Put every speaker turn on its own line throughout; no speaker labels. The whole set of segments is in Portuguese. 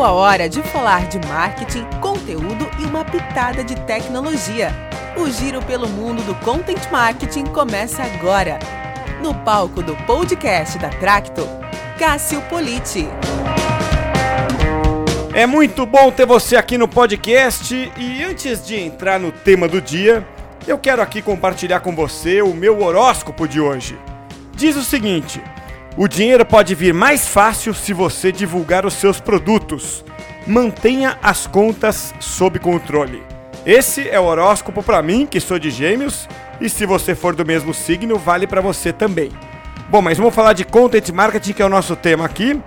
Chegou a hora de falar de marketing, conteúdo e uma pitada de tecnologia. O giro pelo mundo do content marketing começa agora. No palco do podcast da Tracto, Cássio Politi.
É muito bom ter você aqui no podcast e antes de entrar no tema do dia, eu quero aqui compartilhar com você o meu horóscopo de hoje. Diz o seguinte: o dinheiro pode vir mais fácil se você divulgar os seus produtos. Mantenha as contas sob controle. Esse é o horóscopo para mim, que sou de Gêmeos, e se você for do mesmo signo, vale para você também. Bom, mas vamos falar de content marketing, que é o nosso tema aqui,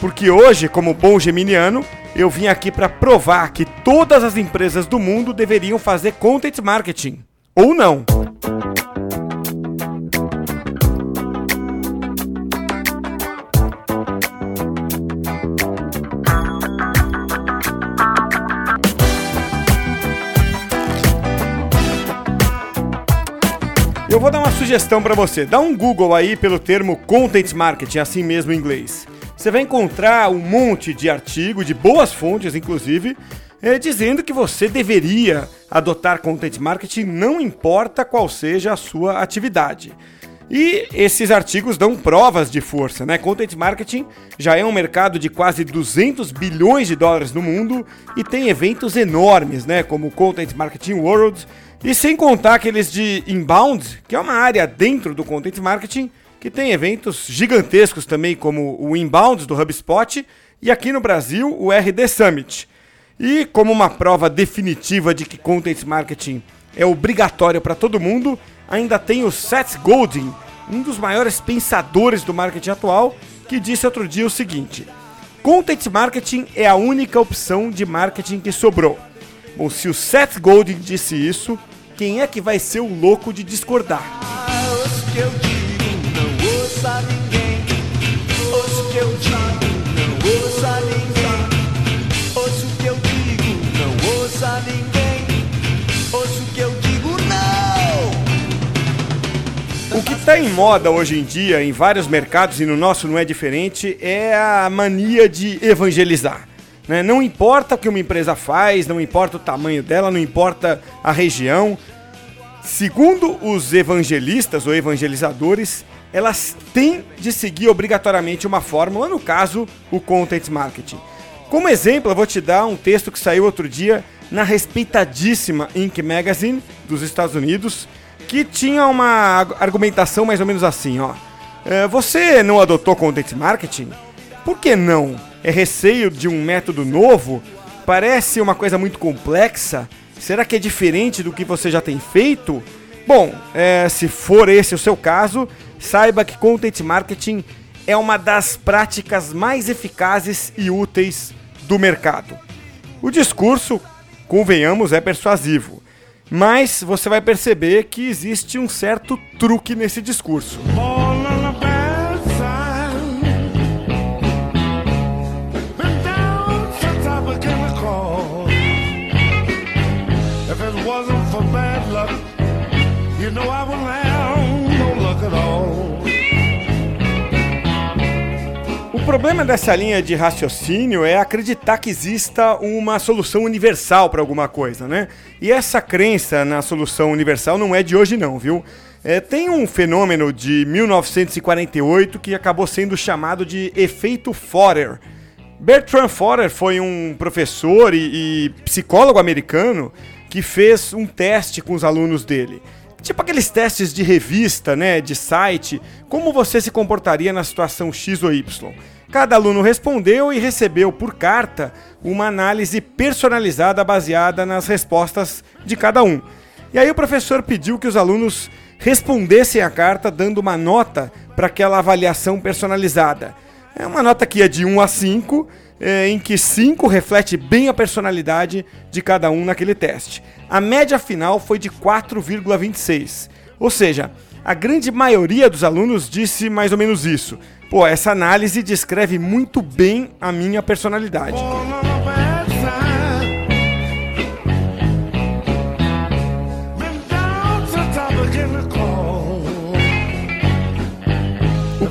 porque hoje, como bom geminiano, eu vim aqui para provar que todas as empresas do mundo deveriam fazer content marketing. Ou não. Sugestão para você. Dá um Google aí pelo termo Content Marketing, assim mesmo em inglês. Você vai encontrar um monte de artigo, de boas fontes, inclusive, é, dizendo que você deveria adotar Content Marketing, não importa qual seja a sua atividade. E esses artigos dão provas de força, né? Content marketing já é um mercado de quase 200 bilhões de dólares no mundo e tem eventos enormes, né? Como o Content Marketing World, e sem contar aqueles de inbound, que é uma área dentro do content marketing, que tem eventos gigantescos também, como o Inbound do HubSpot e aqui no Brasil o RD Summit. E como uma prova definitiva de que content marketing é obrigatório para todo mundo, ainda tem o Seth Godin, um dos maiores pensadores do marketing atual, que disse outro dia o seguinte: Content marketing é a única opção de marketing que sobrou. Bom, se o Seth Godin disse isso, quem é que vai ser o louco de discordar? O que está em moda hoje em dia, em vários mercados e no nosso não é diferente, é a mania de evangelizar. Né? Não importa o que uma empresa faz, não importa o tamanho dela, não importa a região. Segundo os evangelistas ou evangelizadores, elas têm de seguir obrigatoriamente uma fórmula, no caso, o content marketing. Como exemplo, eu vou te dar um texto que saiu outro dia na respeitadíssima Inc. Magazine dos Estados Unidos, que tinha uma argumentação mais ou menos assim, ó. É, você não adotou content marketing? Por que não? É receio de um método novo? Parece uma coisa muito complexa? Será que é diferente do que você já tem feito? Bom, é, se for esse o seu caso, saiba que content marketing é uma das práticas mais eficazes e úteis do mercado. O discurso, convenhamos, é persuasivo, mas você vai perceber que existe um certo truque nesse discurso. O problema dessa linha de raciocínio é acreditar que exista uma solução universal para alguma coisa, né? E essa crença na solução universal não é de hoje não, viu? É, tem um fenômeno de 1948 que acabou sendo chamado de efeito Forer. Bertrand Forer foi um professor e, e psicólogo americano que fez um teste com os alunos dele. Tipo aqueles testes de revista, né, de site, como você se comportaria na situação X ou Y. Cada aluno respondeu e recebeu por carta uma análise personalizada baseada nas respostas de cada um. E aí o professor pediu que os alunos respondessem a carta dando uma nota para aquela avaliação personalizada. É uma nota que ia de 1 a 5 é, em que 5 reflete bem a personalidade de cada um naquele teste. A média final foi de 4,26. Ou seja, a grande maioria dos alunos disse mais ou menos isso. Pô, essa análise descreve muito bem a minha personalidade.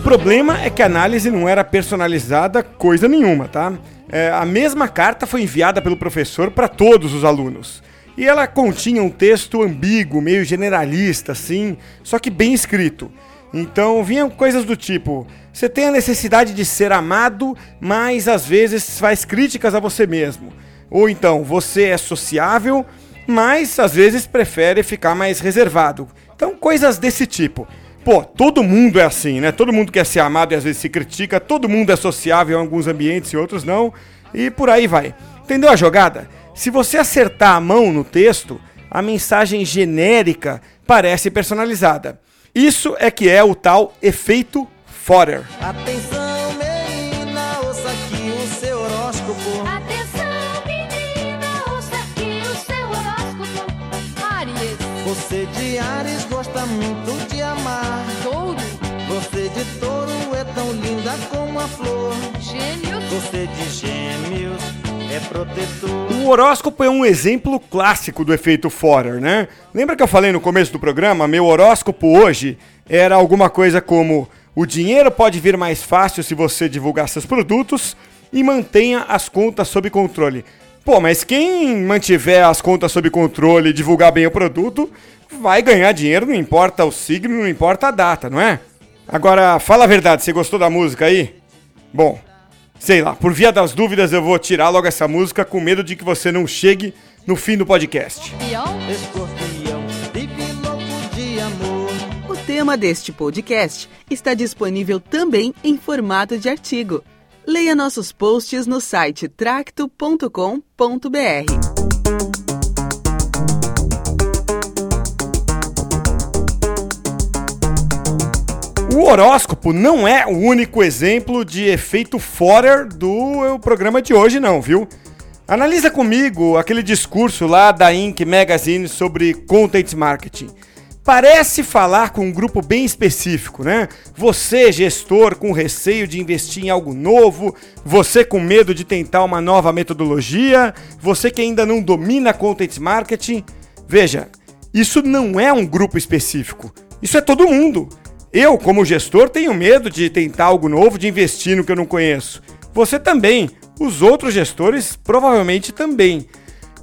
Problema é que a análise não era personalizada coisa nenhuma, tá? É, a mesma carta foi enviada pelo professor para todos os alunos. E ela continha um texto ambíguo, meio generalista, assim, só que bem escrito. Então vinham coisas do tipo: você tem a necessidade de ser amado, mas às vezes faz críticas a você mesmo. Ou então, você é sociável, mas às vezes prefere ficar mais reservado. Então, coisas desse tipo. Pô, todo mundo é assim, né? Todo mundo quer ser amado e às vezes se critica, todo mundo é sociável em alguns ambientes e outros não, e por aí vai. Entendeu a jogada? Se você acertar a mão no texto, a mensagem genérica parece personalizada. Isso é que é o tal efeito Fodder.
Atenção, Você de Ares gosta muito de amar.
touro,
Você de touro é tão linda como a flor.
gêmeos,
Você de gêmeos é protetor.
O horóscopo é um exemplo clássico do efeito Forer, né? Lembra que eu falei no começo do programa? Meu horóscopo hoje era alguma coisa como: o dinheiro pode vir mais fácil se você divulgar seus produtos e mantenha as contas sob controle. Pô, mas quem mantiver as contas sob controle e divulgar bem o produto vai ganhar dinheiro, não importa o signo, não importa a data, não é? Agora, fala a verdade, você gostou da música aí? Bom, Sei lá, por via das dúvidas eu vou tirar logo essa música com medo de que você não chegue no fim do podcast.
O tema deste podcast está disponível também em formato de artigo. Leia nossos posts no site tracto.com.br.
O horóscopo não é o único exemplo de efeito Forer do eh, programa de hoje, não, viu? Analisa comigo aquele discurso lá da Inc. Magazine sobre content marketing. Parece falar com um grupo bem específico, né? Você, gestor, com receio de investir em algo novo, você com medo de tentar uma nova metodologia, você que ainda não domina content marketing. Veja, isso não é um grupo específico. Isso é todo mundo. Eu, como gestor, tenho medo de tentar algo novo, de investir no que eu não conheço. Você também. Os outros gestores provavelmente também.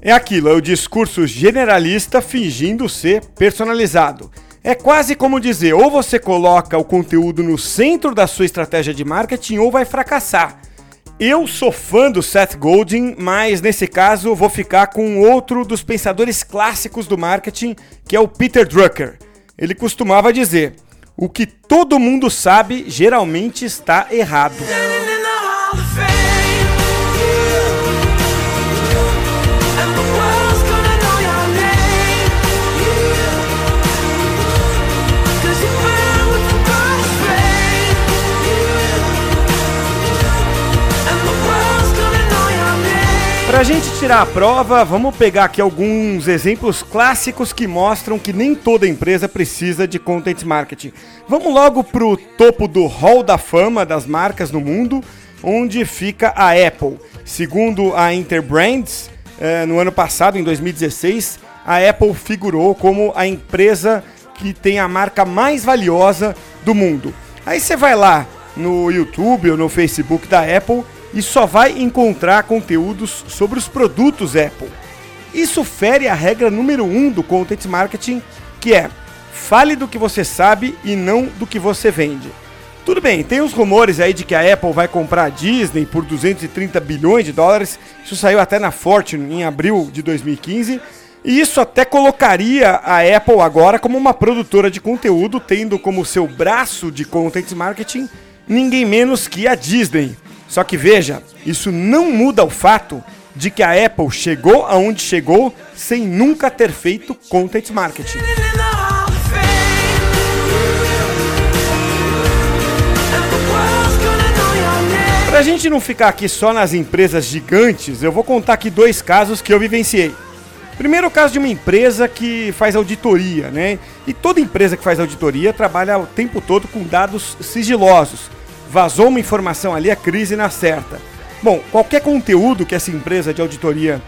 É aquilo, é o discurso generalista fingindo ser personalizado. É quase como dizer, ou você coloca o conteúdo no centro da sua estratégia de marketing ou vai fracassar. Eu sou fã do Seth Godin, mas nesse caso vou ficar com outro dos pensadores clássicos do marketing, que é o Peter Drucker. Ele costumava dizer: o que todo mundo sabe geralmente está errado. Pra gente tirar a prova, vamos pegar aqui alguns exemplos clássicos que mostram que nem toda empresa precisa de content marketing. Vamos logo pro topo do hall da fama das marcas no mundo, onde fica a Apple. Segundo a Interbrands, eh, no ano passado, em 2016, a Apple figurou como a empresa que tem a marca mais valiosa do mundo. Aí você vai lá no YouTube ou no Facebook da Apple e só vai encontrar conteúdos sobre os produtos Apple. Isso fere a regra número 1 um do content marketing, que é fale do que você sabe e não do que você vende. Tudo bem, tem os rumores aí de que a Apple vai comprar a Disney por 230 bilhões de dólares. Isso saiu até na Fortune em abril de 2015. E isso até colocaria a Apple agora como uma produtora de conteúdo, tendo como seu braço de content marketing ninguém menos que a Disney. Só que veja, isso não muda o fato de que a Apple chegou aonde chegou sem nunca ter feito content marketing. Pra gente não ficar aqui só nas empresas gigantes, eu vou contar aqui dois casos que eu vivenciei. Primeiro, o caso de uma empresa que faz auditoria, né? E toda empresa que faz auditoria trabalha o tempo todo com dados sigilosos. Vazou uma informação ali, a crise na certa. Bom, qualquer conteúdo que essa empresa de auditoria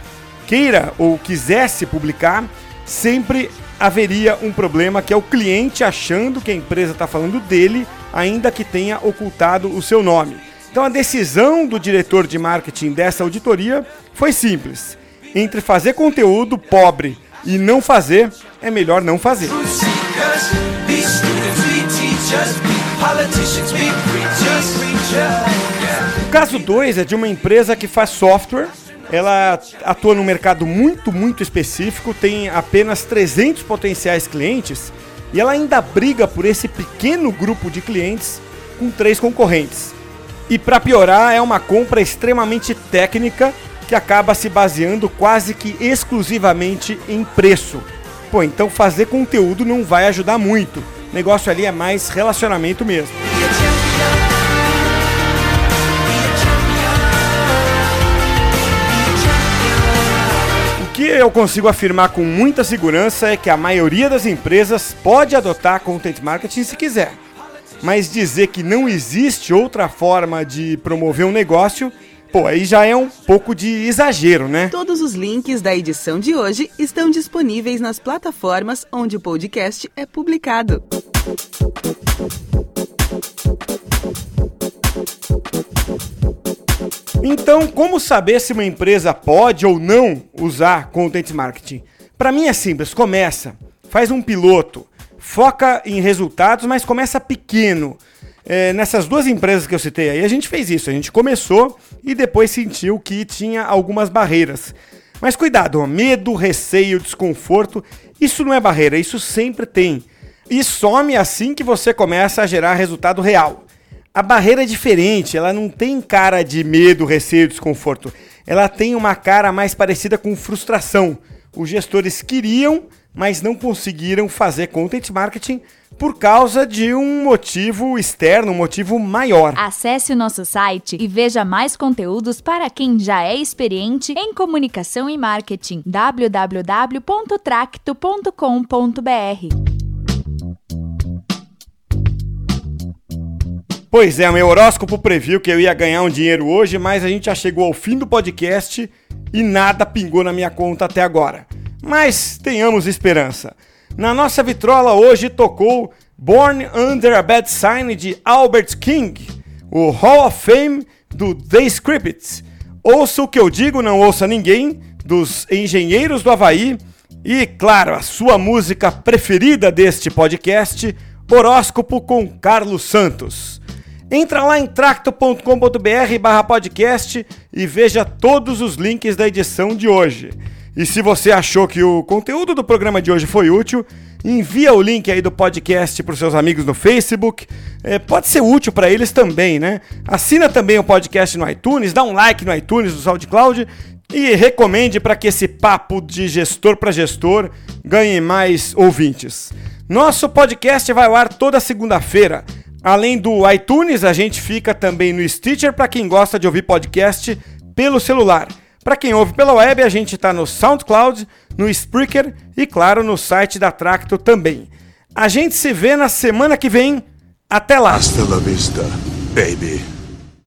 queira ou quisesse publicar, sempre haveria um problema que é o cliente achando que a empresa está falando dele, ainda que tenha ocultado o seu nome. Então a decisão do diretor de marketing dessa auditoria foi simples. Entre fazer conteúdo pobre e não fazer, é melhor não fazer. O caso 2 é de uma empresa que faz software. Ela atua num mercado muito, muito específico, tem apenas 300 potenciais clientes e ela ainda briga por esse pequeno grupo de clientes com três concorrentes. E para piorar, é uma compra extremamente técnica que acaba se baseando quase que exclusivamente em preço. Pô, então fazer conteúdo não vai ajudar muito. Negócio ali é mais relacionamento mesmo. O que eu consigo afirmar com muita segurança é que a maioria das empresas pode adotar content marketing se quiser. Mas dizer que não existe outra forma de promover um negócio, pô, aí já é um pouco de exagero, né?
Todos os links da edição de hoje estão disponíveis nas plataformas onde o podcast é publicado.
Então, como saber se uma empresa pode ou não usar content marketing? Para mim é simples, começa, faz um piloto, foca em resultados, mas começa pequeno. É, nessas duas empresas que eu citei aí, a gente fez isso, a gente começou e depois sentiu que tinha algumas barreiras. Mas cuidado, medo, receio, desconforto, isso não é barreira, isso sempre tem. E some assim que você começa a gerar resultado real. A barreira é diferente, ela não tem cara de medo, receio, desconforto. Ela tem uma cara mais parecida com frustração. Os gestores queriam, mas não conseguiram fazer content marketing por causa de um motivo externo, um motivo maior.
Acesse o nosso site e veja mais conteúdos para quem já é experiente em comunicação e marketing. www.tracto.com.br
Pois é, meu horóscopo previu que eu ia ganhar um dinheiro hoje, mas a gente já chegou ao fim do podcast e nada pingou na minha conta até agora. Mas tenhamos esperança. Na nossa vitrola hoje tocou Born Under a Bad Sign de Albert King, o Hall of Fame do The Scripts. Ouça o que eu digo, não ouça ninguém, dos Engenheiros do Havaí. E, claro, a sua música preferida deste podcast, Horóscopo com Carlos Santos. Entra lá em tracto.com.br barra podcast e veja todos os links da edição de hoje. E se você achou que o conteúdo do programa de hoje foi útil, envia o link aí do podcast para os seus amigos no Facebook. É, pode ser útil para eles também, né? Assina também o podcast no iTunes, dá um like no iTunes, do SoundCloud e recomende para que esse papo de gestor para gestor ganhe mais ouvintes. Nosso podcast vai ao ar toda segunda-feira. Além do iTunes, a gente fica também no Stitcher para quem gosta de ouvir podcast pelo celular. Para quem ouve pela web, a gente está no SoundCloud, no Spreaker e, claro, no site da Tracto também. A gente se vê na semana que vem. Até lá!
Hasta la vista, baby.